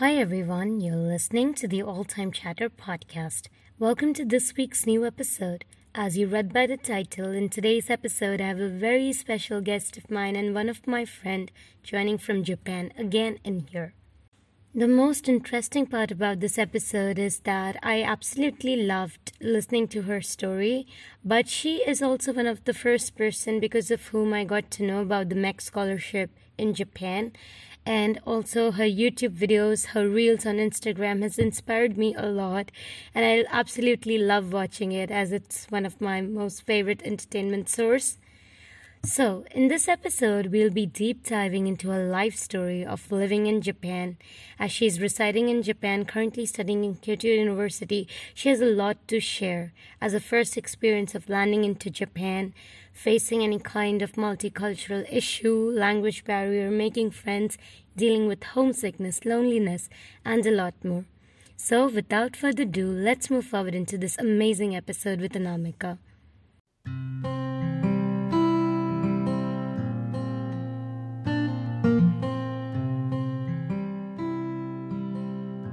Hi, everyone. You're listening to the All Time Chatter podcast. Welcome to this week's new episode. As you read by the title, in today's episode, I have a very special guest of mine and one of my friend joining from Japan again in here. The most interesting part about this episode is that I absolutely loved listening to her story, but she is also one of the first person because of whom I got to know about the MEXT scholarship in Japan and also her YouTube videos, her reels on Instagram has inspired me a lot and I absolutely love watching it as it's one of my most favorite entertainment source. So, in this episode, we'll be deep diving into a life story of living in Japan. As she's residing in Japan, currently studying in Kyoto University, she has a lot to share. As a first experience of landing into Japan, facing any kind of multicultural issue, language barrier, making friends, dealing with homesickness, loneliness, and a lot more. So, without further ado, let's move forward into this amazing episode with Anamika.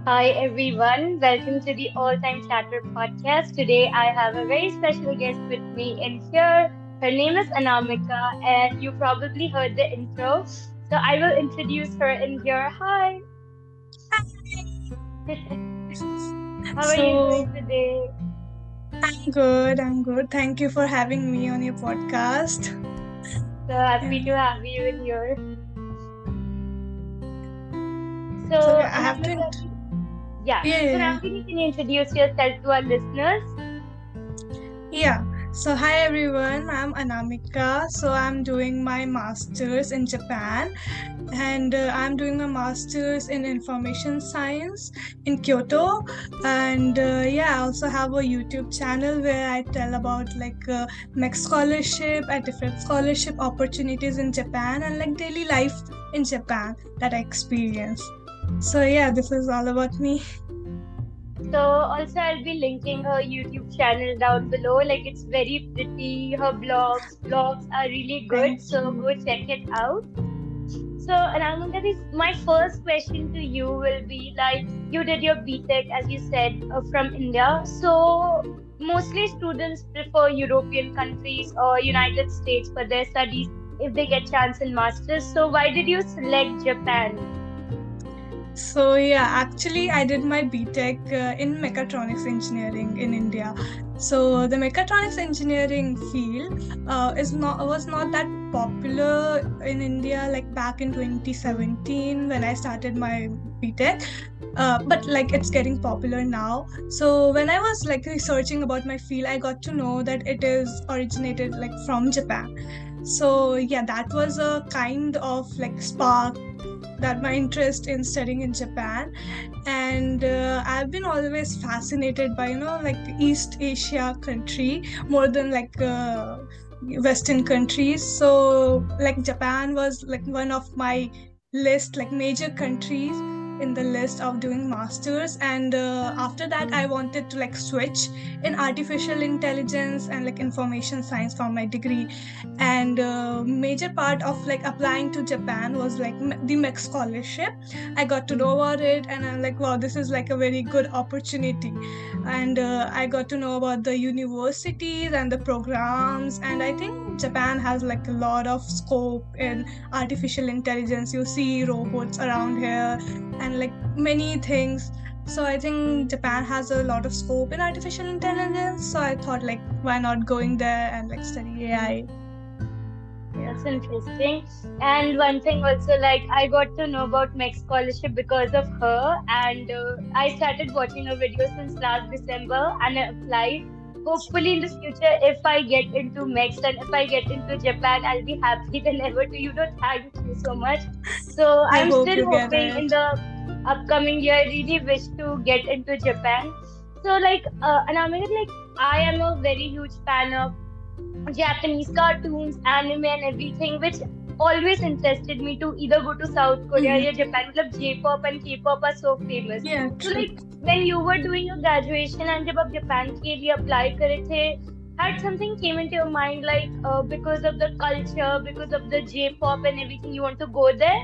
Hi everyone, welcome to the All Time Chatter podcast. Today I have a very special guest with me in here. Her name is Anamika, and you probably heard the intro. So I will introduce her in here. Hi. Hi. How are so, you doing today? I'm good. I'm good. Thank you for having me on your podcast. So happy to have you in here. So, so I have to. Yeah. yeah. So can you introduce yourself to our listeners? Yeah. So, hi everyone, I'm Anamika. So, I'm doing my master's in Japan and uh, I'm doing a master's in information science in Kyoto. And uh, yeah, I also have a YouTube channel where I tell about like uh, MEXT scholarship and different scholarship opportunities in Japan and like daily life in Japan that I experience. So, yeah, this is all about me. So also I'll be linking her YouTube channel down below. Like it's very pretty. Her blogs, blogs are really good. So go check it out. So Anamika, my first question to you will be like you did your BTech as you said uh, from India. So mostly students prefer European countries or United States for their studies if they get chance in masters. So why did you select Japan? So yeah, actually I did my BTech uh, in mechatronics engineering in India. So the mechatronics engineering field uh, is not was not that popular in India like back in 2017 when I started my BTech. Uh, but like it's getting popular now. So when I was like researching about my field, I got to know that it is originated like from Japan. So yeah, that was a kind of like spark that my interest in studying in Japan, and uh, I've been always fascinated by you know like East Asia country more than like. Uh, western countries so like japan was like one of my list like major countries in the list of doing masters. And uh, after that i wanted to like switch in artificial intelligence and like information science for my degree. And uh, major part of like applying to japan was like the MEXT scholarship. I got to know about it and i'm like wow this is like a very good opportunity. And uh, i got to know about the universities and the programs. And i think japan has like a lot of scope in artificial intelligence. You see robots around here and like many things. So i think japan has a lot of scope in artificial intelligence. So i thought like why not going there and like study ai that's interesting. And one thing also like i got to know about MEXT scholarship because of her. And uh, i started watching her videos since last december and i applied. Hopefully in the future if i get into MEXT and if i get into japan i'll be happy than ever. To you know thank you so much. So i'm still hoping in the upcoming year. I really wish to get into Japan. So like uh, Anamika, like I am a very huge fan of Japanese cartoons, anime, and everything, which always interested me to either go to South Korea mm-hmm. or Japan. Like J-pop and K-pop are so famous. Yeah. So like when you were doing your graduation and जब आप Japan के लिए apply करे थे, had something came into your mind like uh, because of the culture, because of the J-pop and everything, you want to go there?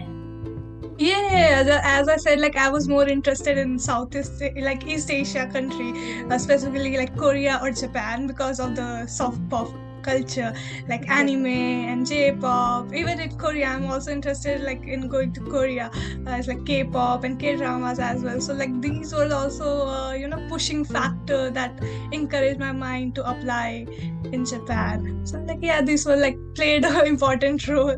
yeah as i said like i was more interested in southeast like east asia country uh, specifically like korea or japan because of the soft pop culture like anime and j-pop. Even in korea i'm also interested like in going to korea uh, it's like k-pop and k-dramas as well. So like these were also uh, you know pushing factor that encouraged my mind to apply in japan. So like yeah these were like played an important role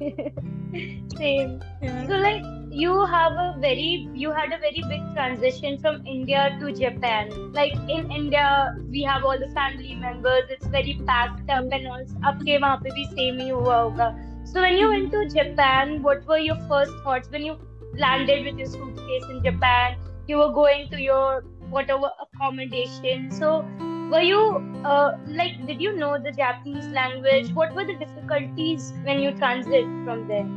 Same. Yeah. So like you have a very you had a very big transition from India to Japan. Like in India, we have all the family members. It's very packed up and all. आपके वहाँ पे भी same ही हुआ होगा. So when you went to Japan, what were your first thoughts when you landed with your suitcase in Japan? You were going to your whatever accommodation. So were you uh, like did you know the japanese language? What were the difficulties when you transit from there?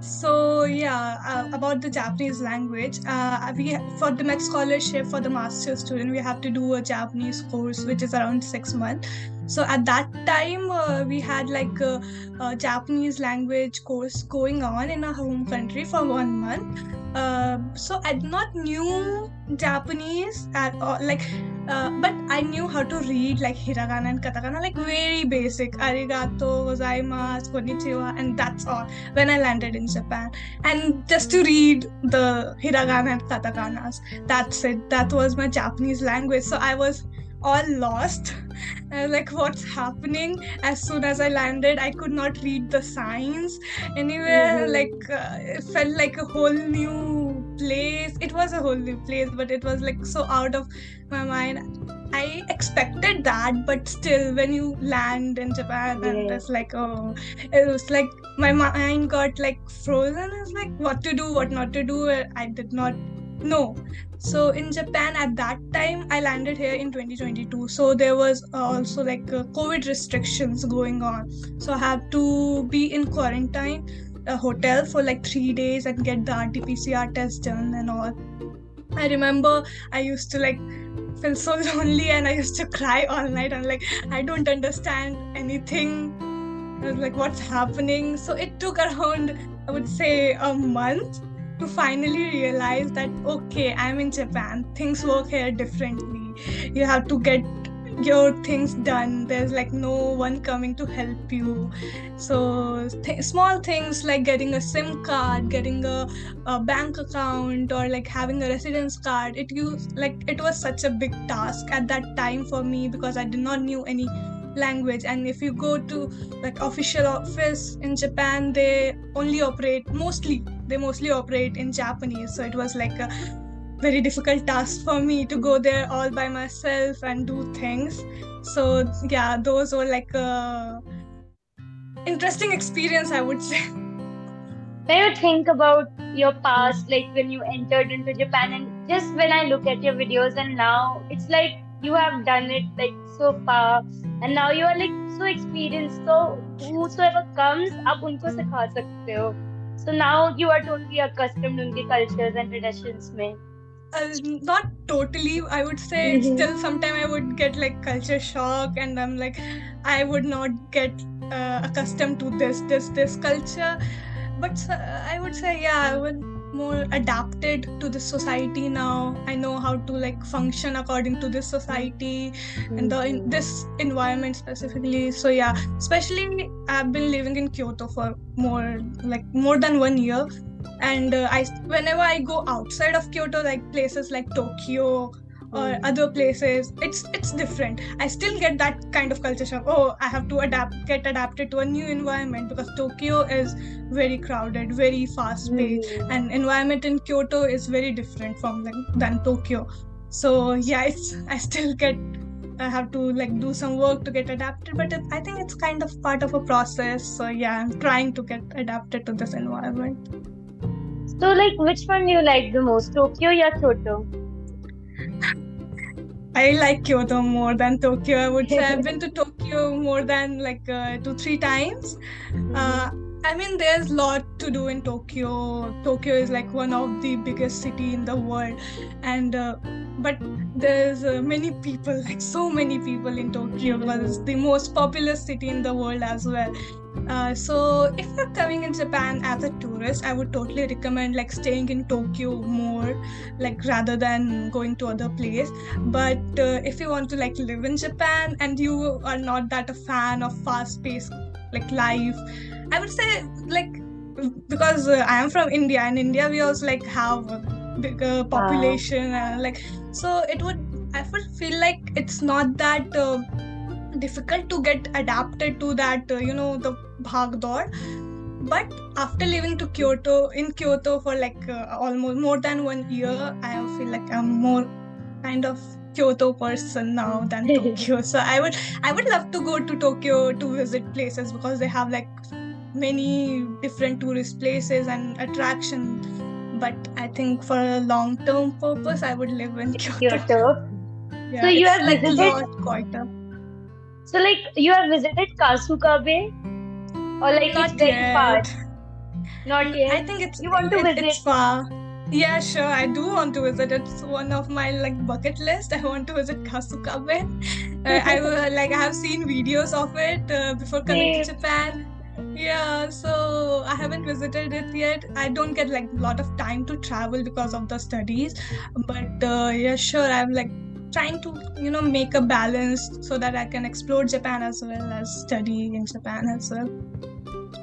So yeah uh, about the japanese language uh, we for the MEXT scholarship for the master's student we have to do a japanese course which is around six months. So at that time uh, we had like a, a, japanese language course going on in our home country for one month. Uh, so i did not knew japanese at all like uh, but i knew how to read like hiragana and katakana like very basic. Arigato gozaimasu konnichiwa and that's all when i landed in japan. And just to read the hiragana and katakanas that's it. That was my japanese language. So i was all lost like what's happening as soon as i landed i could not read the signs anywhere mm-hmm. like uh, it felt like a whole new place it was a whole new place but it was like so out of my mind i expected that but still when you land in japan yeah. and it's like oh it was like my mind got like frozen it's like what to do what not to do i did not no. So in Japan at that time, I landed here in 2022. So there was also like uh, COVID restrictions going on. So I had to be in quarantine, a hotel for like three days and get the RT-PCR test done and all. I remember I used to like feel so lonely and I used to cry all night. I'm like, I don't understand anything. I was like, what's happening? So it took around, I would say, a month to finally realize that okay i'm in japan. Things work here differently. You have to get your things done. There's like no one coming to help you. So th- small things like getting a sim card getting a, a bank account or like having a residence card it used like it was such a big task at that time for me because i did not knew any language. And if you go to like official office in japan they only operate mostly they mostly operate in japanese. So it was like a very difficult task for me to go there all by myself and do things. So yeah those were like a interesting experience i would say. When you think about your past like when you entered into japan and just when i look at your videos and now it's like you have done it like so far and now you are like so experienced so whosoever comes आप उनको सिखा सकते हो so now you are totally accustomed to the cultures and traditions में uh, not totally i would say mm-hmm. still sometime i would get like culture shock and i'm like i would not get uh, accustomed to this this this culture but uh, i would say yeah i would more adapted to this society now i know how to like function according to this society mm-hmm. and the in this environment specifically so yeah especially i've been living in kyoto for more like more than one year and uh, i whenever i go outside of kyoto like places like tokyo or hmm. other places. It's it's different. I still get that kind of culture shock. Oh i have to adapt get adapted to a new environment because tokyo is very crowded very fast paced mm. and environment in kyoto is very different from like than tokyo. So yeah it's i still get i have to like do some work to get adapted but it, i think it's kind of part of a process. So yeah i'm trying to get adapted to this environment. So like which one do you like the most tokyo or kyoto I like Kyoto more than Tokyo. I would say I've been to Tokyo more than like uh, two, three times. Uh, I mean, there's a lot to do in Tokyo. Tokyo is like one of the biggest city in the world, and uh, but there's uh, many people, like so many people in Tokyo because it's the most populous city in the world as well. Uh, so if you're coming in Japan as a tourist, I would totally recommend like staying in Tokyo more, like rather than going to other place. But uh, if you want to like live in Japan and you are not that a fan of fast-paced like life, I would say like because uh, I am from India and India we also like have a bigger population and like so it would I would feel like it's not that. Difficult to get adapted to that uh, you know the bhagdor but after living to kyoto in kyoto for like uh, almost more than one year i feel like i'm more kind of kyoto person now than tokyo so i would i would love to go to tokyo to visit places because they have like many different tourist places and attractions but i think for a long term purpose i would live in kyoto, Kyoto. Yeah, So you have like visited- lot quieter. So like you have visited Kasukabe, or like Not it's very yet. far. Not yet. I think it's You want to it- visit? It's far. Yeah, sure. I do want to visit. It's one of my like bucket list. I want to visit Kasukabe. Uh, I like I have seen videos of it uh, before coming to Japan. Yeah, so I haven't visited it yet. I don't get like a lot of time to travel because of the studies, but uh, yeah, sure. I'm like trying to you know make a balance so that I can explore Japan as well as study in Japan as well.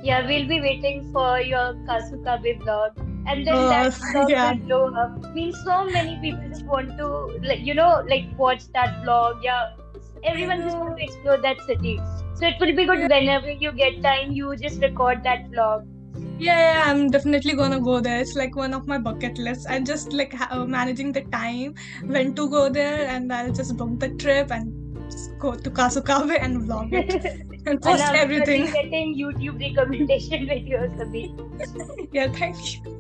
Yeah, we'll be waiting for your Kasukabe vlog. And then Oh, that vlog yeah. will blow up. I mean, so many people just want to, like, you know, like watch that vlog. Yeah, everyone just want to explore that city. So it will be good whenever you get time, you just record that vlog. Yeah, yeah, I'm definitely gonna go there. It's like one of my bucket lists. I'm just like ha- uh, managing the time when to go there, and I'll just book the trip and go to Kasukabe and vlog it and And post I'm everything. getting YouTube recommendation videos, Abhi. Yeah, thank you.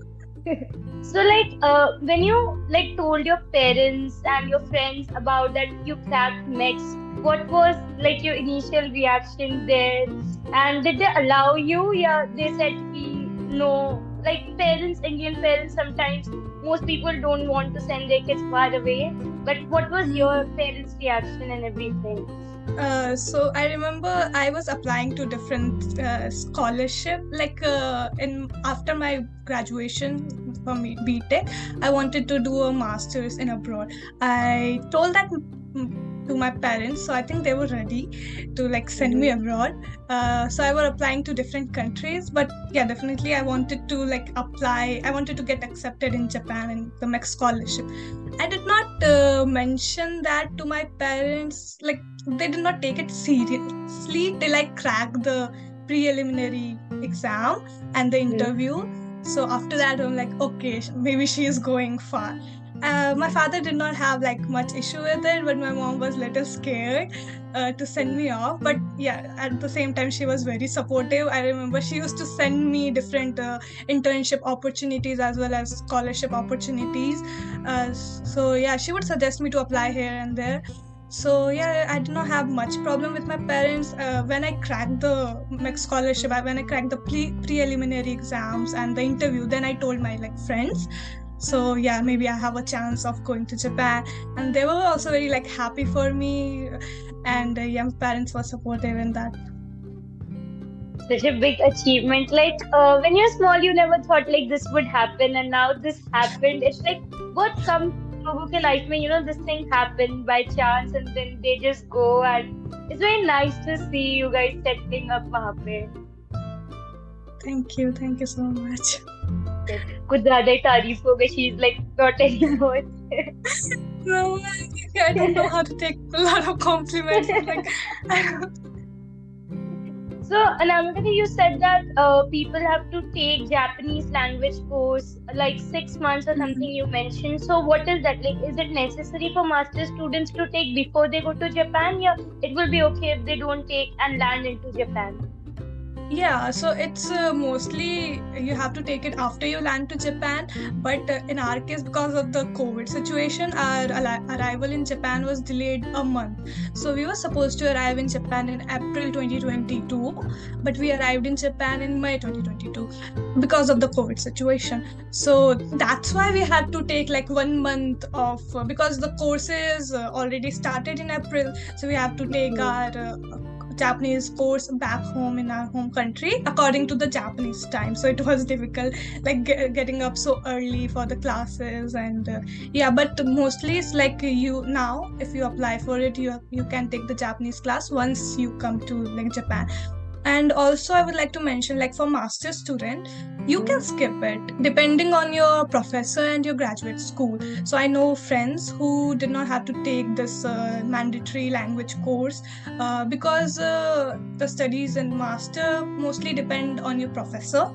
So like uh, when you like told your parents and your friends about that you packed MEXT, what was like your initial reaction there? And did they allow you? Yeah, they said "Ki, no. Like parents, Indian parents sometimes most people don't want to send their kids far away. But what was your parents' reaction and everything? Uh, so I remember I was applying to different uh, scholarship. Like uh, in after my graduation from BTech, I wanted to do a master's in abroad. I told that to my parents, so I think they were ready to like send me abroad. Uh, so I was applying to different countries, but yeah, definitely I wanted to like apply. I wanted to get accepted in Japan and the MEXT scholarship. I did not uh, mention that to my parents. Like they did not take it seriously till I cracked the preliminary exam and the interview. So after that, I'm like, okay, maybe she is going far. Uh, my father did not have like much issue with it, but my mom was little scared uh, to send me off. But yeah, at the same time, she was very supportive. I remember she used to send me different uh, internship opportunities as well as scholarship opportunities. Uh, so yeah, she would suggest me to apply here and there. So yeah, I did not have much problem with my parents. Uh, when I cracked the like, scholarship, when I cracked the pre- preliminary exams and the interview, then I told my like friends So yeah, maybe I have a chance of going to Japan, and they were also very like happy for me, and uh, yeah, my parents were supportive in that. Such a big achievement. Like uh, when you're small, you never thought like this would happen, and now this happened. It's like what some लोगों के life में, you know, this thing happened by chance, and then they just go, and it's very nice to see you guys settling up वहाँ पे. Thank you, thank you so much. कुछ ज्यादा ही तारीफ हो गई. She's like not anymore. No, I don't know how to take a lot of compliments. Like, I don't- So, Anamika, you said that uh, people have to take Japanese language course like six months or something you mentioned. So, what is that? Like, is it necessary for master students to take before they go to Japan? Yeah, it will be okay if they don't take and land into Japan. yeah so it's uh, mostly you have to take it after you land to japan but uh, in our case because of the covid situation our arrival in japan was delayed a month so we were supposed to arrive in japan in april 2022 but we arrived in japan in may 2022 because of the covid situation so that's why we had to take like one month off uh, because the courses uh, already started in april so we have to take mm-hmm. our uh, Japanese course back home in our home country according to the Japanese time. So it was difficult, like get, getting up so early for the classes and uh, yeah. But mostly it's like you now, if you apply for it, you you can take the Japanese class once you come to like Japan and also i would like to mention like for master student you can skip it depending on your professor and your graduate school. So i know friends who did not have to take this uh, mandatory language course uh, because uh, the studies in master mostly depend on your professor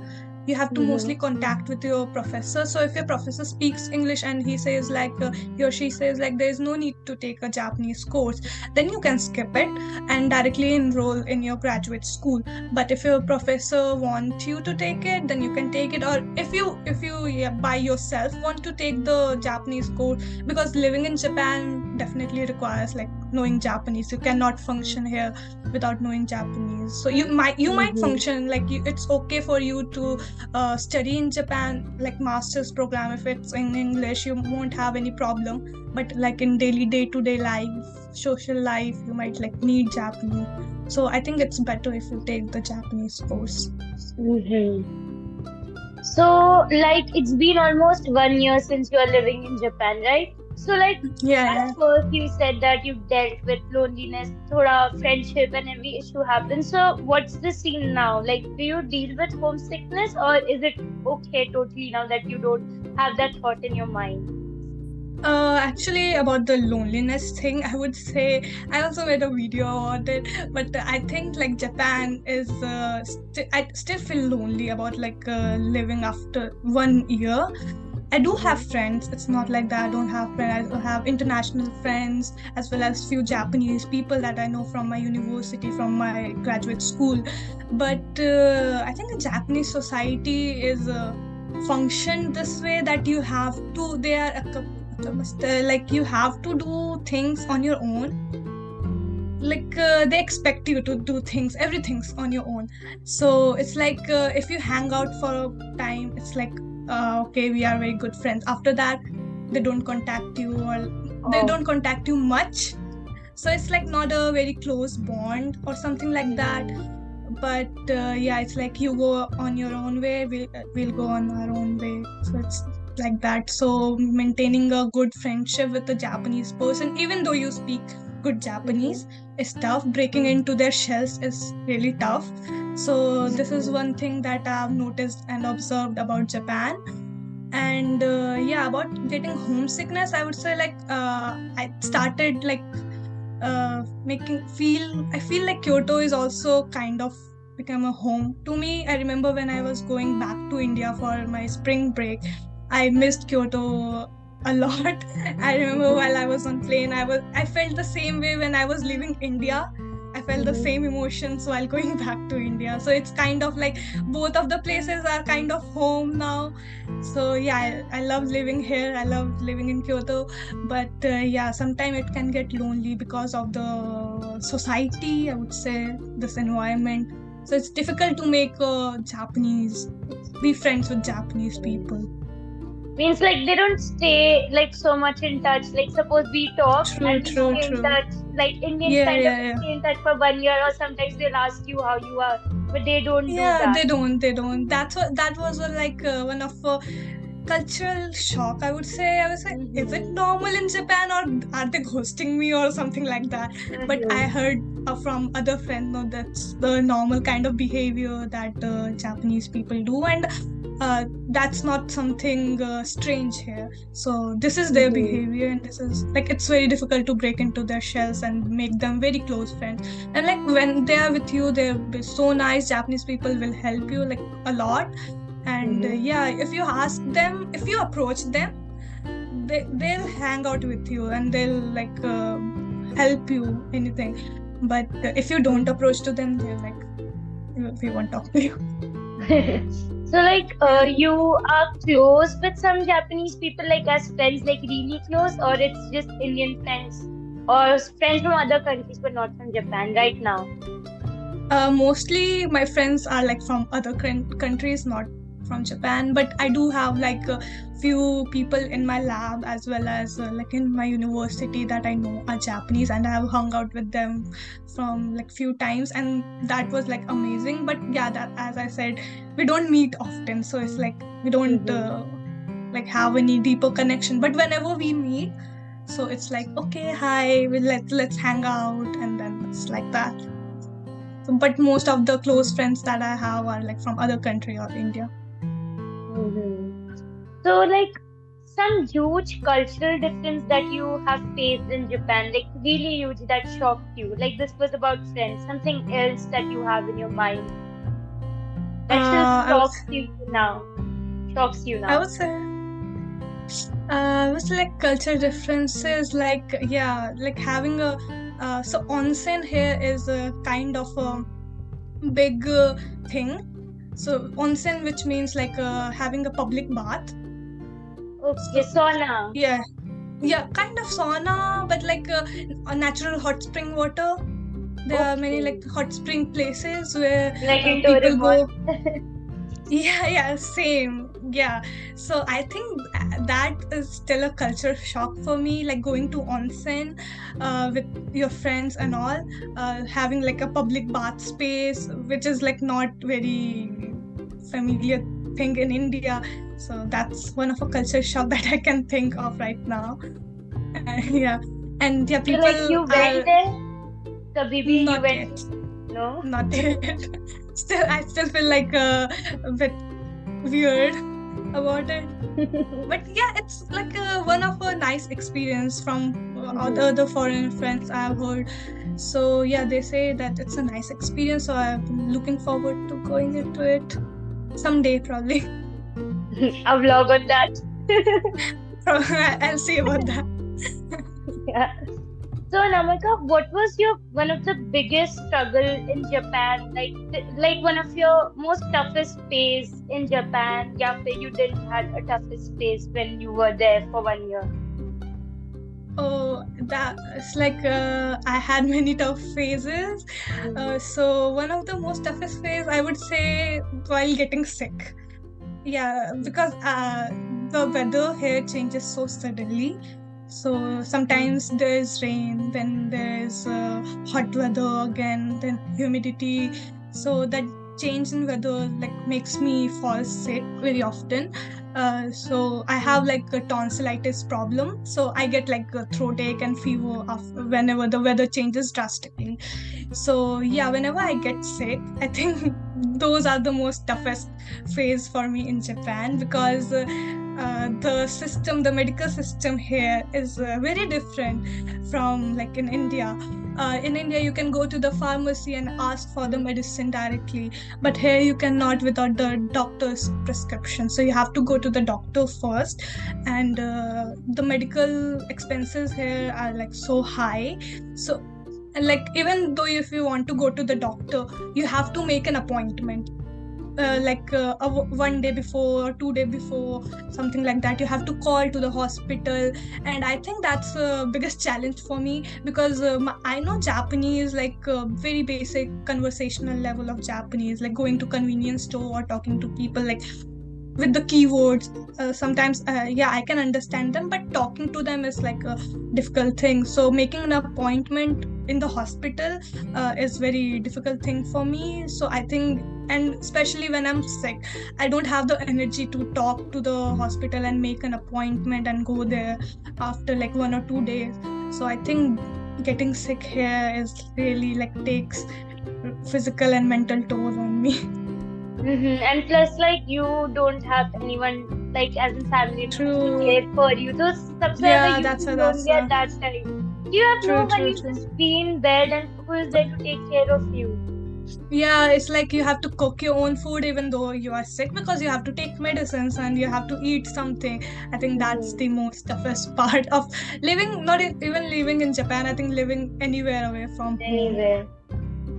you have to mostly contact with your professor. So if your professor speaks english and he says like uh, he or she says like there is no need to take a japanese course then you can skip it and directly enroll in your graduate school. But if your professor wants you to take it then you can take it. Or if you if you yeah, by yourself want to take the japanese course because living in japan definitely requires like knowing japanese. You cannot function here without knowing japanese. So you might you mm-hmm. might function like you, it's okay for you to uh, study in japan like master's program if it's in english you won't have any problem. But like in daily day-to-day life social life you might like need japanese. So i think it's better if you take the japanese course. Mm-hmm. so like it's been almost one year since you are living in japan right so like yeah, at first you said that you dealt with loneliness, thoda friendship and every issue happens. So what's the scene now? Like do you deal with homesickness or is it okay totally now that you don't have that thought in your mind? Uh, actually, about the loneliness thing, I would say I also made a video about it. But I think like Japan is, uh, st- I still feel lonely about like uh, living after one year I do have friends. It's not like that I don't have friends. I have international friends as well as few Japanese people that I know from my university, from my graduate school. But uh, I think the Japanese society is uh, function this way that you have to. They are a, like you have to do things on your own like uh, they expect you to do things everything's on your own so it's like uh, if you hang out for a time it's like uh, okay we are very good friends. After that they don't contact you or oh. they don't contact you much. So it's like not a very close bond or something like that. But uh, yeah it's like you go on your own way we'll, we'll go on our own way. So it's like that. So maintaining a good friendship with a japanese person even though you speak good japanese. Is tough. Breaking into their shells is really tough. So this is one thing that i've noticed and observed about japan. And uh, yeah about getting homesickness i would say like uh, i started like uh, making feel i feel like kyoto is also kind of become a home to me. I remember when i was going back to india for my spring break i missed kyoto a lot i remember while i was on plane i was i felt the same way when i was leaving india I felt the same emotions while going back to India. So it's kind of like both of the places are kind of home now. So yeah, I, I love living here. I love living in Kyoto. But uh, yeah, sometimes it can get lonely because of the society, I would say, this environment. So it's difficult to make uh, Japanese, be friends with Japanese people means like they don't stay like so much in touch. Like suppose we talk true, and true, stay true. in touch like indians yeah, kind yeah, of stay in touch for one year or sometimes they'll ask you how you are but they don't yeah do they don't they don't. That's what that was uh, like uh, one of uh, cultural shock i would say i was like mm-hmm. is it normal in japan or are they ghosting me or something like that mm-hmm. but i heard uh, from other friends no that's the normal kind of behavior that uh, japanese people do and uh, that's not something uh, strange here. So this is their mm-hmm. behavior, and this is like it's very difficult to break into their shells and make them very close friends. And like when they are with you, they're so nice. Japanese people will help you like a lot. And uh, mm-hmm. yeah, if you ask them, if you approach them, they they'll hang out with you and they'll like uh, help you anything. But if you don't approach to them, they're like we won't talk to you. so like uh, you are close with some Japanese people like as friends like really close or it's just Indian friends or friends from other countries but not from Japan right now? Uh, mostly my friends are like from other countries, not from Japan. But I do have like a few people in my lab as well as uh, like in my university that I know are Japanese, and I have hung out with them from like few times, and that was like amazing. But yeah, that as I said, we don't meet often, so it's like we don't mm-hmm. uh, like have any deeper connection. But whenever we meet, so it's like okay, hi, we let let's hang out, and then it's like that but most of the close friends that I have are like from other country or India. Mm-hmm. So, like some huge cultural difference that you have faced in Japan, like really huge that shocked you. Like this was about friends, something else that you have in your mind that uh, still shocks was, you now. Shocks you now. I would say. Uh, was like culture differences, like yeah, like having a uh, so onsen here is a kind of a big uh, thing. So onsen, which means like uh, having a public bath. Okay, sauna. Yeah, yeah, kind of sauna, but like uh, a natural hot spring water. There okay. are many like hot spring places where like uh, people go. yeah yeah same. Yeah. So i think that is still a culture shock for me like going to onsen uh, with your friends and all uh, having like a public bath space which is like not very familiar thing in india. So that's one of a culture shock that i can think of right now. Uh, yeah. And yeah people like you went there? Kabhi bhi you went yet. No not yet still I still feel like uh, a bit weird about it. but yeah, it's like a, one of a nice experience from uh, the other foreign friends I've heard. So yeah, they say that it's a nice experience. So I'm looking forward to going into it someday, probably. I'll vlog on that. I'll see about that. yeah. So Anamika, what was your one of the biggest struggle in Japan? Like like one of your most toughest phase in Japan? Yeah, you didn't had a toughest phase when you were there for one year. Oh, that's like uh, I had many tough phases. Uh, so one of the most toughest phase I would say while getting sick. Yeah, because uh, the weather here changes so suddenly so sometimes there's rain then there's uh, hot weather again then humidity. So that change in weather like makes me fall sick very often. Uh, so i have like a tonsillitis problem. So i get like a throat ache and fever whenever the weather changes drastically. So yeah whenever i get sick i think those are the most toughest phase for me in japan because uh, uh, the system, the medical system here is uh, very different from like in India. Uh, in India, you can go to the pharmacy and ask for the medicine directly, but here you cannot without the doctor's prescription. So you have to go to the doctor first, and uh, the medical expenses here are like so high. So like even though if you want to go to the doctor you have to make an appointment uh, like uh, one day before or two day before something like that. You have to call to the hospital. And i think that's the biggest challenge for me because um, i know japanese like uh, very basic conversational level of japanese like going to convenience store or talking to people like with the keywords. Uh, sometimes uh, yeah i can understand them but talking to them is like a difficult thing. So making an appointment in the hospital uh, is very difficult thing for me. So i think and especially when i'm sick i don't have the energy to talk to the hospital and make an appointment and go there after like one or two days so i think getting sick here is really like takes physical and mental toll on me Mm-hmm. And plus, like you don't have anyone like as a family true. to care for you. So sometimes yeah, you that's don't that's get that time. You have true, no one who's just be in bed and who is there to take care of you. Yeah, it's like you have to cook your own food even though you are sick because you have to take medicines and you have to eat something. I think that's mm. the most toughest part of living, not even living in Japan. I think living anywhere away from anywhere.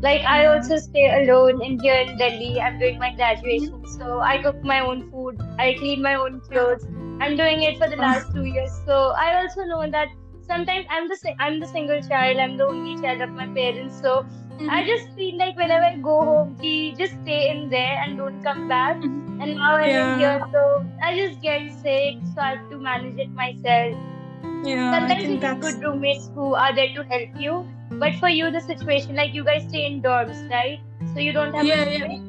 Like I also stay alone in here in Delhi. I'm doing my graduation, so I cook my own food. I clean my own clothes. I'm doing it for the last two years. So I also know that sometimes I'm the I'm the single child. I'm the only child of my parents. So mm-hmm. I just feel like whenever I go home, he just stay in there and don't come back. Mm-hmm. And now I'm yeah. here, so I just get sick. So I have to manage it myself. Yeah, sometimes you get good roommates who are there to help you but for you, the situation like you guys stay in dorms, right? So you don't have. Yeah, yeah. Uh, I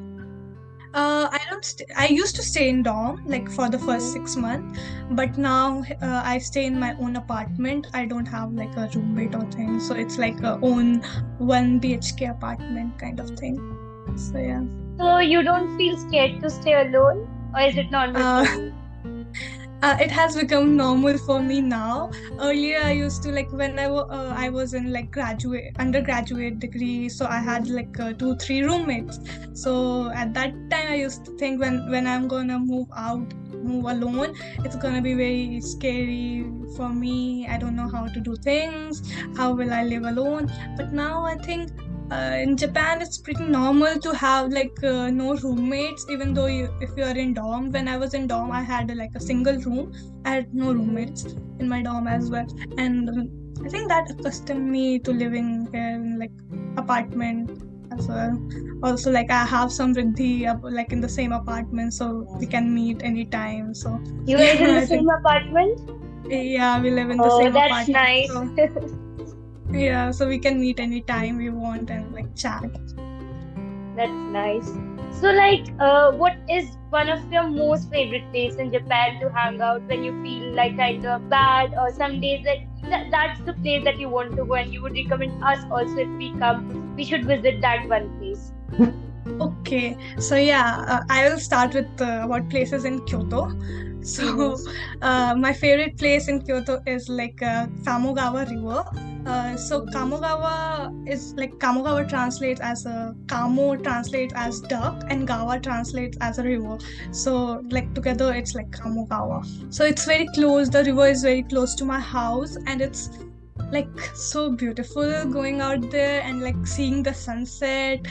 don't. St- I used to stay in dorm like for the first six months, but now uh, I stay in my own apartment. I don't have like a roommate or thing, so it's like a own one BHK apartment kind of thing. So yeah. So you don't feel scared to stay alone, or is it normal? Uh, uh, it has become normal for me now. Earlier i used to like when i, uh, I was in like graduate undergraduate degree so i had like uh, two three roommates. So at that time i used to think when when i'm gonna move out move alone it's gonna be very scary for me. I don't know how to do things. How will i live alone? But now i think uh, in Japan, it's pretty normal to have like uh, no roommates, even though you, if you are in dorm. When I was in dorm, I had like a single room. I had no roommates in my dorm as well, and um, I think that accustomed me to living here in like apartment as well. Also, like I have some Riddhi like in the same apartment, so we can meet anytime. So you live in the same apartment? Yeah, we live in the oh, same apartment. That's nice. So yeah so we can meet anytime we want and like chat. That's nice. So like uh, what is one of your most favorite place in japan to hang out when you feel like kind of bad? Or some days that th- that's the place that you want to go and you would recommend us also if we come we should visit that one place. Okay so yeah uh, i will start with uh, what places in kyoto. So uh, my favorite place in kyoto is like uh, kamogawa river uh, so Kamogawa is like Kamogawa translates as a Kamo translates as duck and Gawa translates as a river. So like together it's like Kamogawa. So it's very close. The river is very close to my house and it's like so beautiful going out there and like seeing the sunset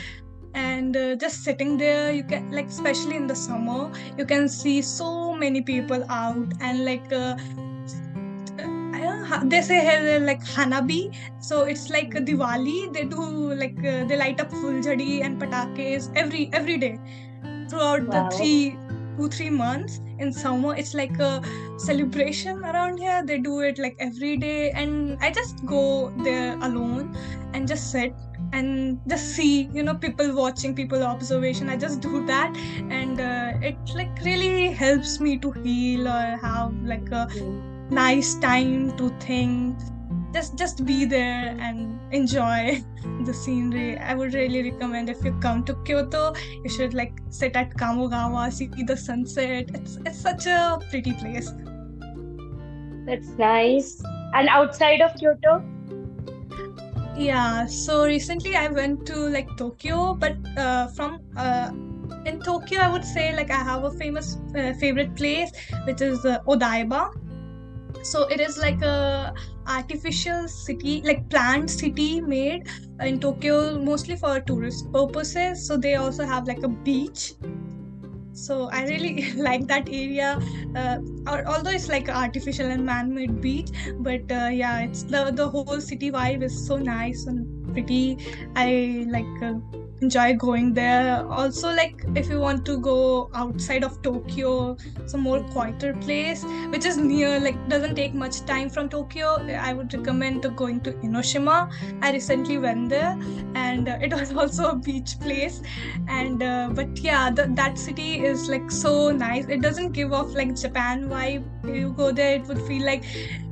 and uh, just sitting there you can like especially in the summer you can see so many people out and like uh, they say here like Hanabi. So it's like Diwali. They do like uh, they light up fuljadi and patakes every every day throughout wow. the three two three months in summer. It's like a celebration around here. They do it like every day, and I just go there alone and just sit and just see you know people watching people observation i just do that and uh, it like really helps me to heal or have like a nice time to think. Just just be there and enjoy the scenery. I would really recommend if you come to kyoto you should like sit at kamogawa see the sunset. It's it's such a pretty place. That's nice. And outside of kyoto? Yeah so recently i went to like tokyo but uh, from uh, in tokyo i would say like i have a famous uh, favorite place which is uh, odaiba so it is like a artificial city like planned city made in tokyo mostly for tourist purposes. So they also have like a beach. So i really like that area. Uh, although it's like artificial and man-made beach but uh, yeah it's the the whole city vibe is so nice and pretty. I like uh, enjoy going there. Also like if you want to go outside of tokyo some more quieter place which is near like doesn't take much time from tokyo. I would recommend to going to Enoshima. I recently went there and uh, it was also a beach place. And uh, but yeah that city is like so nice. It doesn't give off like japan vibe. You go there it would feel like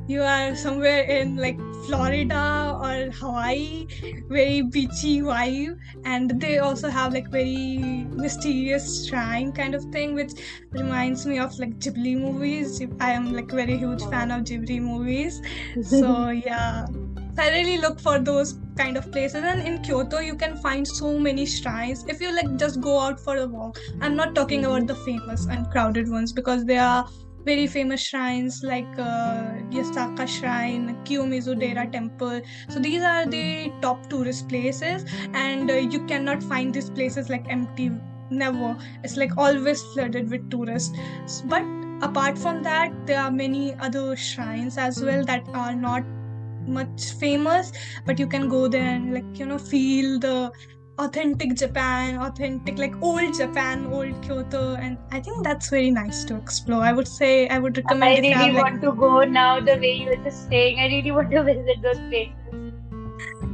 you are somewhere in like Florida or Hawaii, very beachy vibe, and they also have like very mysterious shrine kind of thing, which reminds me of like Ghibli movies. I am like very huge fan of Ghibli movies, so yeah. I really look for those kind of places. And in Kyoto, you can find so many shrines. If you like just go out for a walk, I'm not talking about the famous and crowded ones because they are very famous shrines like uh, Yasaka Shrine, Kiyomizu Dera Temple. So these are the top tourist places, and uh, you cannot find these places like empty. Never. It's like always flooded with tourists. But apart from that, there are many other shrines as well that are not much famous, but you can go there and like you know feel the authentic Japan, authentic like old Japan, old Kyoto, and I think that's very nice to explore. I would say I would recommend. I really have, want like, to go now. The way you were just saying, I really want to visit those places.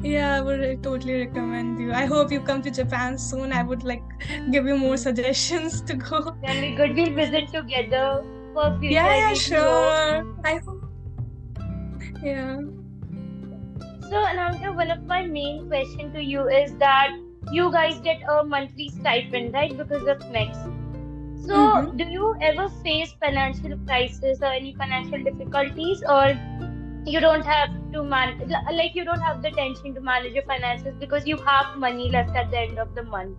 Yeah, I would totally recommend you. I hope you come to Japan soon. I would like give you more suggestions to go. Then we could we visit together for a future. Yeah, yeah, sure. I hope. Yeah. So, Anamika, one of my main question to you is that you guys get a monthly stipend, right? Because of MEXT. So, mm-hmm. do you ever face financial crisis or any financial difficulties, or you don't have to man like you don't have the tension to manage your finances because you have money left at the end of the month?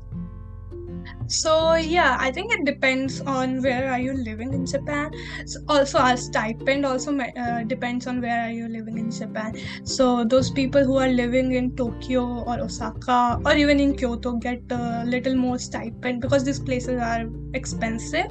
So yeah i think it depends on where are you living in japan. So also our stipend also uh, depends on where are you living in japan. So those people who are living in tokyo or osaka or even in kyoto get a little more stipend because these places are expensive.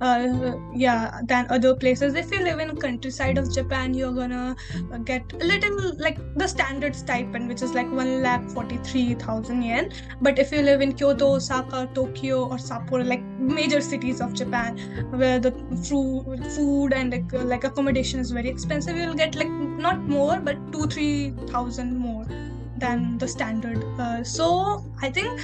Uh, yeah than other places. If you live in countryside of japan you're gonna get a little like the standard stipend which is like 1 lakh 43000 yen. But if you live in kyoto osaka tokyo Tokyo or Sapporo, like major cities of Japan, where the food, food and like, like accommodation is very expensive, you'll get like not more, but two three thousand more than the standard. Uh, so I think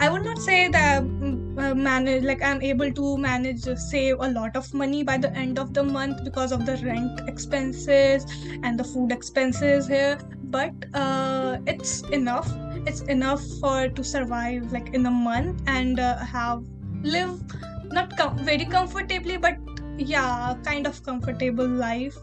I would not say that mm, uh, manage like I'm able to manage uh, save a lot of money by the end of the month because of the rent expenses and the food expenses here, but uh, it's enough it's enough for to survive like in a month and uh, have live not com- very comfortably but yeah kind of comfortable life.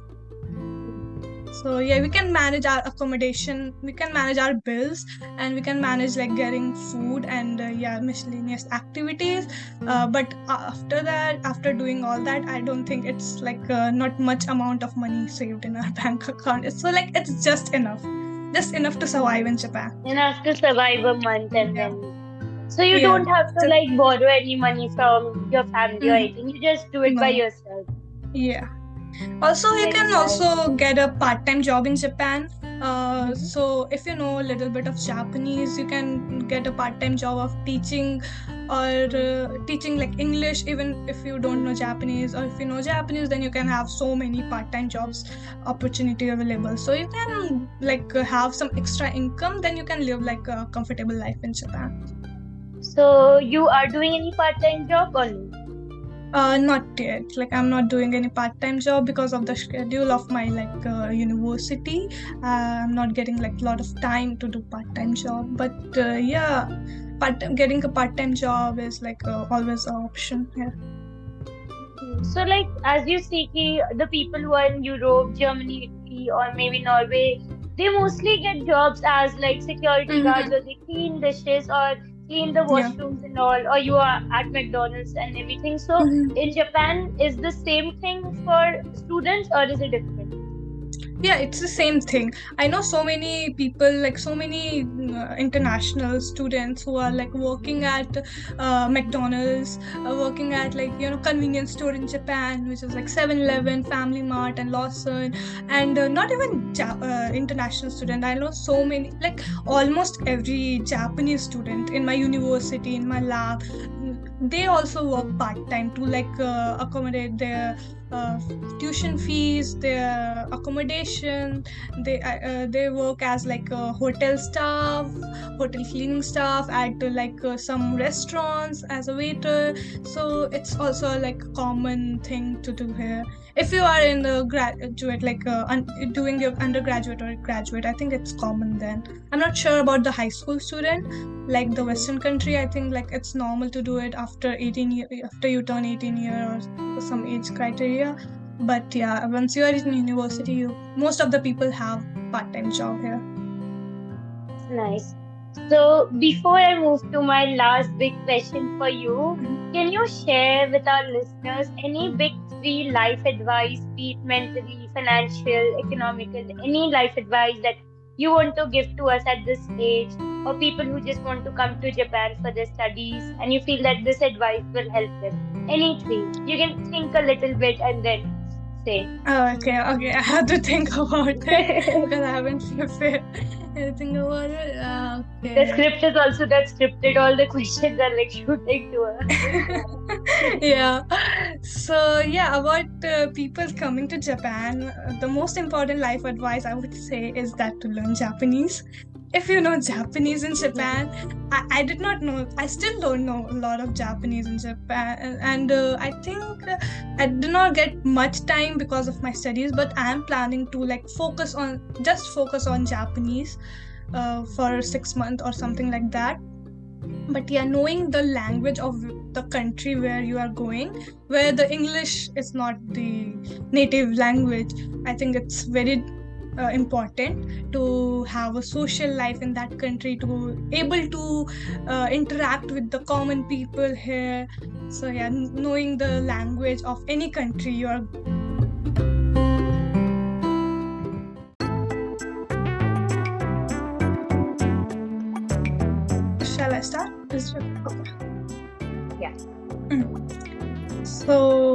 So yeah we can manage our accommodation we can manage our bills and we can manage like getting food and uh, yeah miscellaneous activities. Uh, but after that after doing all that i don't think it's like uh, not much amount of money saved in our bank account. So like it's just enough just enough to survive in Japan. Enough to survive a month and yeah. then. So you yeah. don't have to like borrow any money from your family mm-hmm. or anything. You just do it no. by yourself. Yeah. Also, you can also get a part-time job in Japan. Uh, so if you know a little bit of Japanese, you can get a part-time job of teaching or uh, teaching like english even if you don't know japanese. Or if you know japanese then you can have so many part-time jobs opportunity available. So you can like have some extra income then you can live like a comfortable life in japan. So you are doing any part-time job or? Uh, not yet. Like I'm not doing any part-time job because of the schedule of my like uh, university. Uh, I'm not getting like a lot of time to do part-time job. But uh, yeah, part getting a part-time job is like uh, always an option yeah so like as you see the people who are in europe germany or maybe norway they mostly get jobs as like security mm-hmm. guards or they clean dishes or clean the washrooms yeah. and all or you are at mcdonald's and everything so mm-hmm. in japan is the same thing for students or is it different yeah it's the same thing. I know so many people like so many uh, international students who are like working at uh, mcdonald's uh, working at like you know convenience store in japan which is like 7-eleven family mart and lawson. And uh, not even ja- uh, international student. I know so many like almost every japanese student in my university in my lab they also work part-time to like uh, accommodate their uh, tuition fees, their accommodation. They uh, uh, they work as like a hotel staff, hotel cleaning staff at uh, like uh, some restaurants as a waiter. So it's also like a common thing to do here. If you are in the graduate, like uh, un- doing your undergraduate or graduate, I think it's common then. I'm not sure about the high school student, like the Western country. I think like it's normal to do it after 18 year, after you turn 18 year or some age criteria but yeah once you are in university you most of the people have part-time job here nice so before i move to my last big question for you can you share with our listeners any big three life advice, be it mentally, financial, economical, any life advice that you want to give to us at this stage, or people who just want to come to Japan for their studies and you feel that this advice will help them? Any three. You can think a little bit and then say. Oh, okay, okay. I have to think about it because I haven't anything about it. Uh, okay. The script is also that scripted. All the questions are like shooting to us. yeah. So yeah, about uh, people coming to Japan, the most important life advice I would say is that to learn Japanese if you know Japanese in Japan, I, I did not know, I still don't know a lot of Japanese in Japan. And uh, I think I did not get much time because of my studies, but I am planning to like focus on, just focus on Japanese uh, for six months or something like that. But yeah, knowing the language of the country where you are going, where the English is not the native language, I think it's very uh, important to have a social life in that country to able to uh, interact with the common people here. So yeah knowing the language of any country you are shall i start? Yeah. Mm. so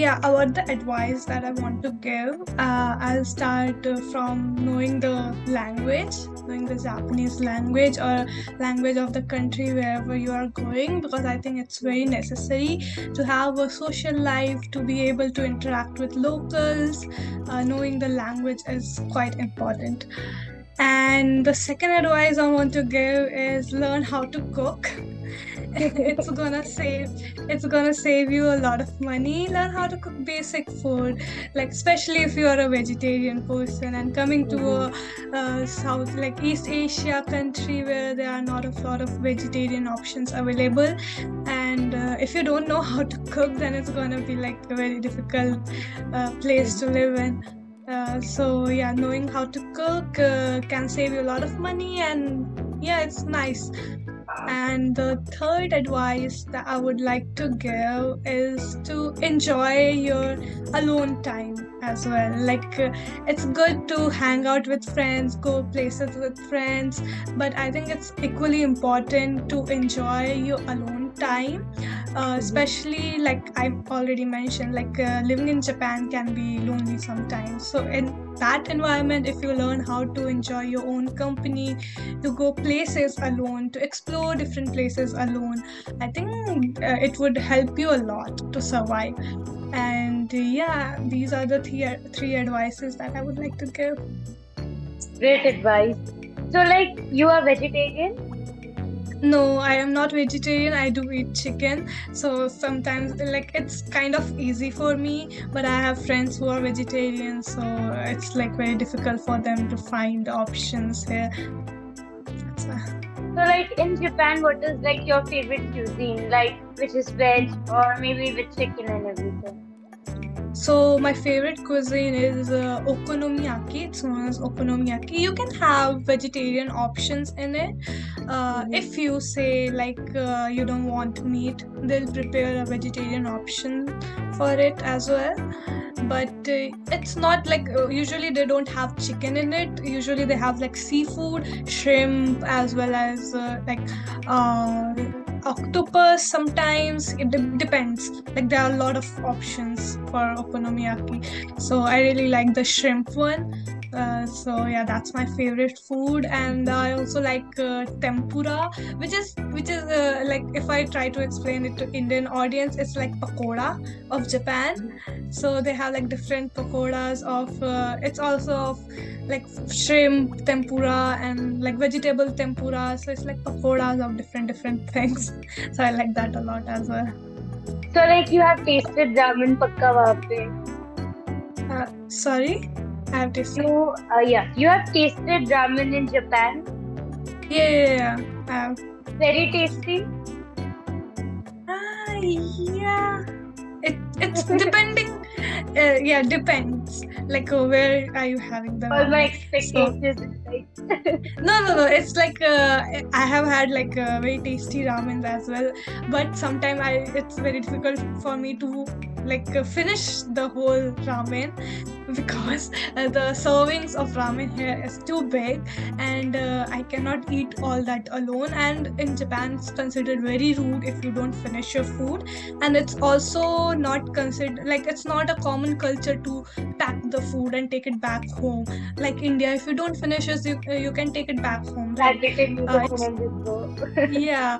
yeah about the advice that i want to give uh, i'll start uh, from knowing the language knowing the japanese language or language of the country wherever you are going because i think it's very necessary to have a social life to be able to interact with locals uh, knowing the language is quite important. And the second advice i want to give is learn how to cook it's gonna save it's gonna save you a lot of money. Learn how to cook basic food like especially if you are a vegetarian person. And coming to a, a south like east asia country where there are not a lot of vegetarian options available. And uh, if you don't know how to cook then it's gonna be like a very difficult uh, place to live in. Uh, so yeah knowing how to cook uh, can save you a lot of money. And yeah it's nice and the third advice that I would like to give is to enjoy your alone time as well. Like, uh, it's good to hang out with friends, go places with friends, but I think it's equally important to enjoy your alone time, uh, especially like i've already mentioned, like uh, living in Japan can be lonely sometimes. So, in that environment, if you learn how to enjoy your own company, to go places alone, to explore different places alone, I think uh, it would help you a lot to survive. And yeah these are the three, three advices that i would like to give. Great advice. So like you are vegetarian no i am not vegetarian i do eat chicken so sometimes like it's kind of easy for me but i have friends who are vegetarian so it's like very difficult for them to find options here so like in Japan, what is like your favorite cuisine? Like which is veg or maybe with chicken and everything? So my favorite cuisine is uh, okonomiyaki. It's known as okonomiyaki. You can have vegetarian options in it. Uh, if you say like uh, you don't want meat, they'll prepare a vegetarian option for it as well but uh, it's not like uh, usually they don't have chicken in it usually they have like seafood shrimp as well as uh, like octopus sometimes it de- depends. Like there are a lot of options for okonomiyaki. So i really like the shrimp one uh, so yeah that's my favorite food. And i also like uh, tempura which is which is uh, like if i try to explain it to indian audience it's like pakoda of japan. So they have like different pakodas of uh, it's also of like shrimp tempura and like vegetable tempura. So it's like pakodas of different different things. So i like that a lot as well. So like you have tasted ramen pakka uh, sorry I have tasted. You, uh, yeah, you have tasted ramen in Japan. Yeah, yeah, yeah. I have. Very tasty. Ah, yeah. It it's depending uh, yeah, depends. Like, uh, where are you having them? All my expectations. like, No, no, no. It's like uh, I have had like uh, very tasty ramen as well, but sometimes I it's very difficult for me to like uh, finish the whole ramen because uh, the servings of ramen here is too big and uh, I cannot eat all that alone. And in Japan, it's considered very rude if you don't finish your food, and it's also not considered like it's not a common culture to pack the food and take it back home. Like India, if you don't finish it, you, you can take it back home. Right? it in Japan and yeah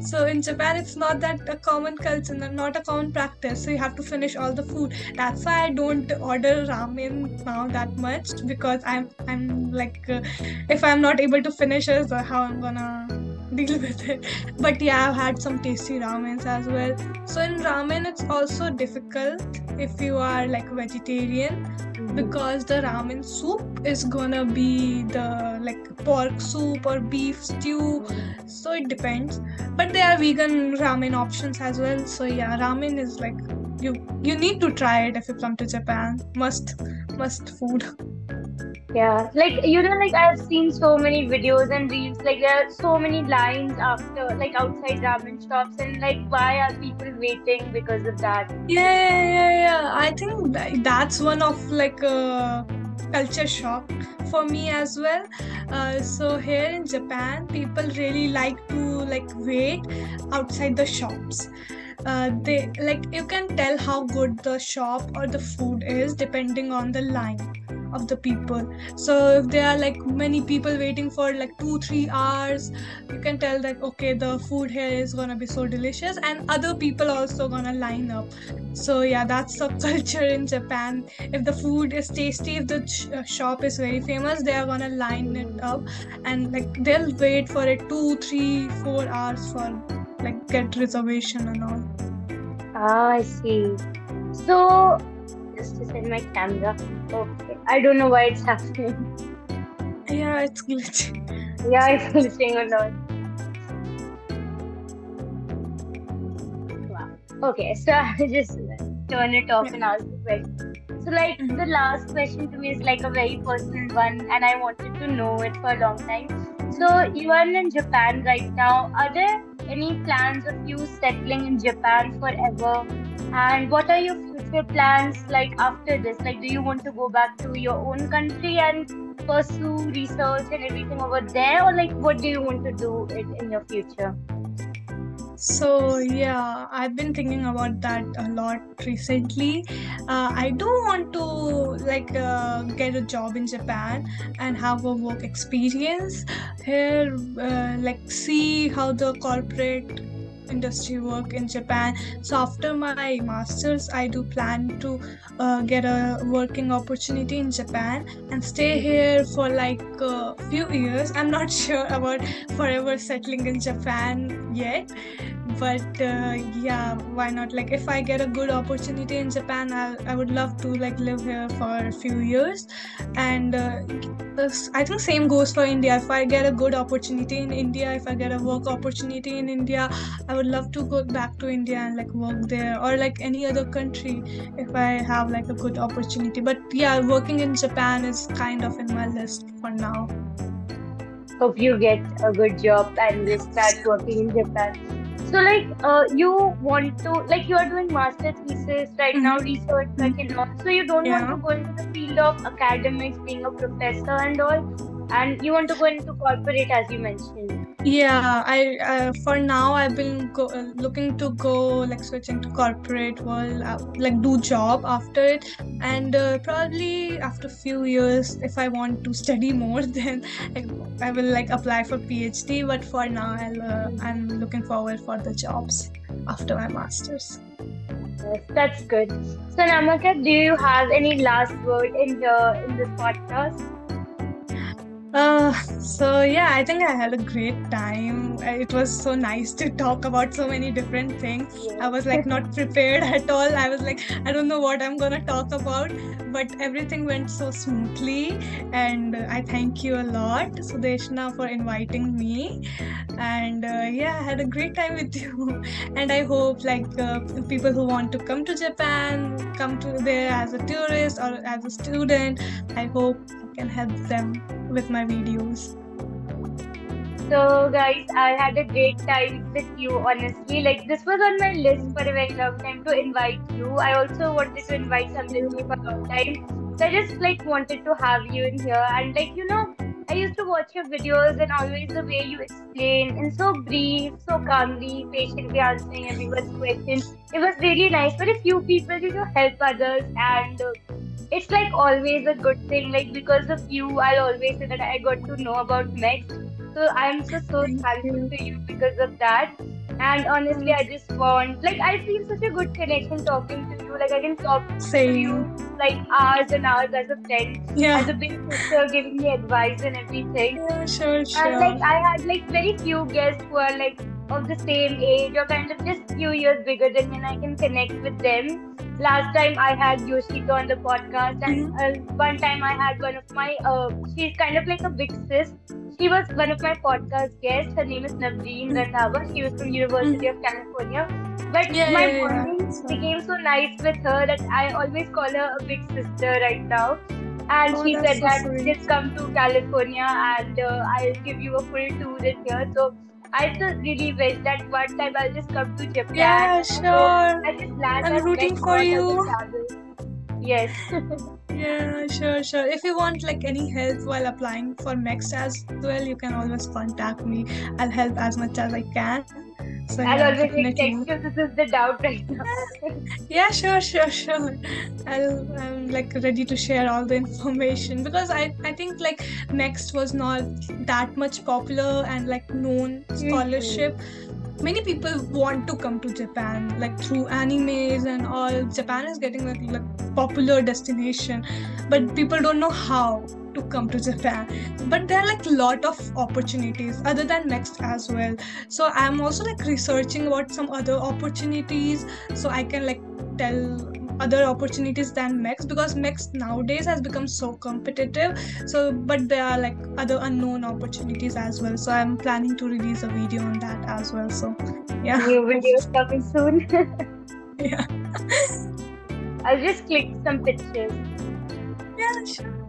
so in japan it's not that a common culture not a common practice so you have to finish all the food. That's why i don't order ramen now that much because i'm i'm like uh, if i'm not able to finish it so how i'm gonna deal with it? But yeah i've had some tasty ramens as well. So in ramen it's also difficult if you are like vegetarian because the ramen soup is gonna be the like pork soup or beef stew. So it depends. But there are vegan ramen options as well. So yeah ramen is like you you need to try it if you come to japan must must food Yeah, like you know, like I've seen so many videos and reels. Like there are so many lines after, like outside ramen shops, and like why are people waiting because of that? yeah yeah yeah i think that's one of like a culture shock for me as well uh, so here in japan people really like to like wait outside the shops uh, they like you can tell how good the shop or the food is depending on the line of the people. So if there are like many people waiting for like two three hours you can tell that okay the food here is gonna be so delicious and other people also gonna line up. So yeah that's the culture in japan. If the food is tasty if the uh, shop is very famous they are gonna line it up and like they'll wait for it two three four hours for like get reservation and all Ah, I see. So just to set my camera. Okay, I don't know why it's happening. yeah it's glitchy Yeah, it's glitching a lot. Wow. Okay, so I'll just turn it off Yeah. and ask the question. So, like, Mhm. the last question to me is like a very personal one, and I wanted to know it for a long time. So, you are in Japan right now. Are there any plans of you settling in Japan forever? And what are your future plans like after this? Like, do you want to go back to your own country and pursue research and everything over there, or like, what do you want to do in, in your future? So yeah, I've been thinking about that a lot recently. Uh, I do want to like uh, get a job in Japan and have a work experience here, uh, like see how the corporate industry work in Japan. So after my masters, I do plan to uh, get a working opportunity in Japan and stay here for like a few years. I'm not sure about forever settling in Japan yet but uh, yeah why not? Like if i get a good opportunity in japan i i would love to like live here for a few years. And uh, i think same goes for india. If i get a good opportunity in india if i get a work opportunity in india i would love to go back to india and like work there or like any other country if i have like a good opportunity. But yeah working in japan is kind of in my list for now. Hope you get a good job and start working in Japan. So, like, uh, you want to, like, you are doing master thesis right now, research, like, and all. So, you don't Yeah. want to go into the field of academics, being a professor and all, and you want to go into corporate, as you mentioned. Yeah, I uh, for now I've been go, uh, looking to go like switching to corporate world, uh, like do job after it, and uh, probably after few years, if I want to study more, then I, I will like apply for PhD. But for now, I'll, uh, I'm looking forward for the jobs after my masters. Yes, that's good. So, Anamika, do you have any last word in here in this podcast? Uh, so yeah, I think I had a great time. Uh, It was so nice to talk about so many different things. I was like not prepared at all. I was like, I don't know what I'm gonna talk about, but everything went so smoothly, and I thank you a lot, Sudeshna, for inviting me. And uh, yeah, I had a great time with you. And I hope like uh, people who want to come to Japan, come to there as a tourist or as a student. I hope Can help them with my videos. So, guys, I had a great time with you, honestly. Like, this was on my list for a very long time to invite you. I also wanted to invite Samriddhi for a long time. So, I just like wanted to have you in here. And, like, you know, I used to watch your videos, and always the way you explain in so brief, so calmly, patiently answering everyone's questions. It was really nice. Very few people, you know, help others, and uh, it's like always a good thing. Like, because of you, I'll always say that I got to know about MEXT. So I'm so so thankful to you because of that. And honestly, I just want like I feel such a good connection talking to you. Like I can talk to you like hours and hours as a friend, Yeah. as a big sister, giving me advice and everything. Yeah, sure, sure And like I had like very few guests who are like of the same age or kind of just few years bigger than me, and I can connect with them. Last time I had Yoshika on the podcast, and uh, one time I had one of my uh, she's kind of like a big sis. She was one of my podcast guests. Her name is Navreen Randhawa. She was from University of California. But Yeah, my yeah, yeah. became so nice with her that I always call her a big sister right now. And Oh, she said so that sweet. just come to California and uh, I'll give you a full tour in here. So I just really wish that one time I'll just come to Japan. Yeah, sure. I just land I'm rooting for month as a you. Yes. Yeah, sure, sure. If you want like any help while applying for MEXT as well, you can always contact me. I'll help as much as I can. So I'll yeah, always text you. This is the doubt right now. Yeah, sure, sure, sure. I'll, I'm like ready to share all the information because I, I think like MEXT was not that much popular and like known mm-hmm. scholarship. Many people want to come to Japan like through animes and all. Japan is getting like, like popular destination, but people don't know how to come to Japan. But there are like a lot of opportunities other than MEXT as well. So I'm also like researching about some other opportunities so I can like tell other opportunities than MEXT because MEXT nowadays has become so competitive. So, but there are like other unknown opportunities as well. So, I'm planning to release a video on that as well. So, yeah, New videos coming soon. yeah, I'll just click some pictures. yeah, sure.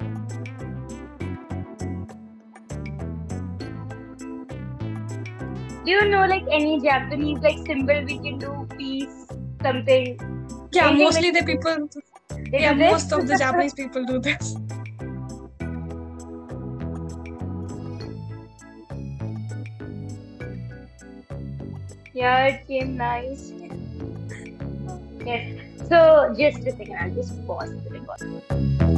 Do you know like any Japanese like symbol we can do peace something? Yeah, Anything mostly with- the people. Yeah, most of the Japanese people do this. Yeah, it came nice. Yes. So just a second, I'll just pause the record.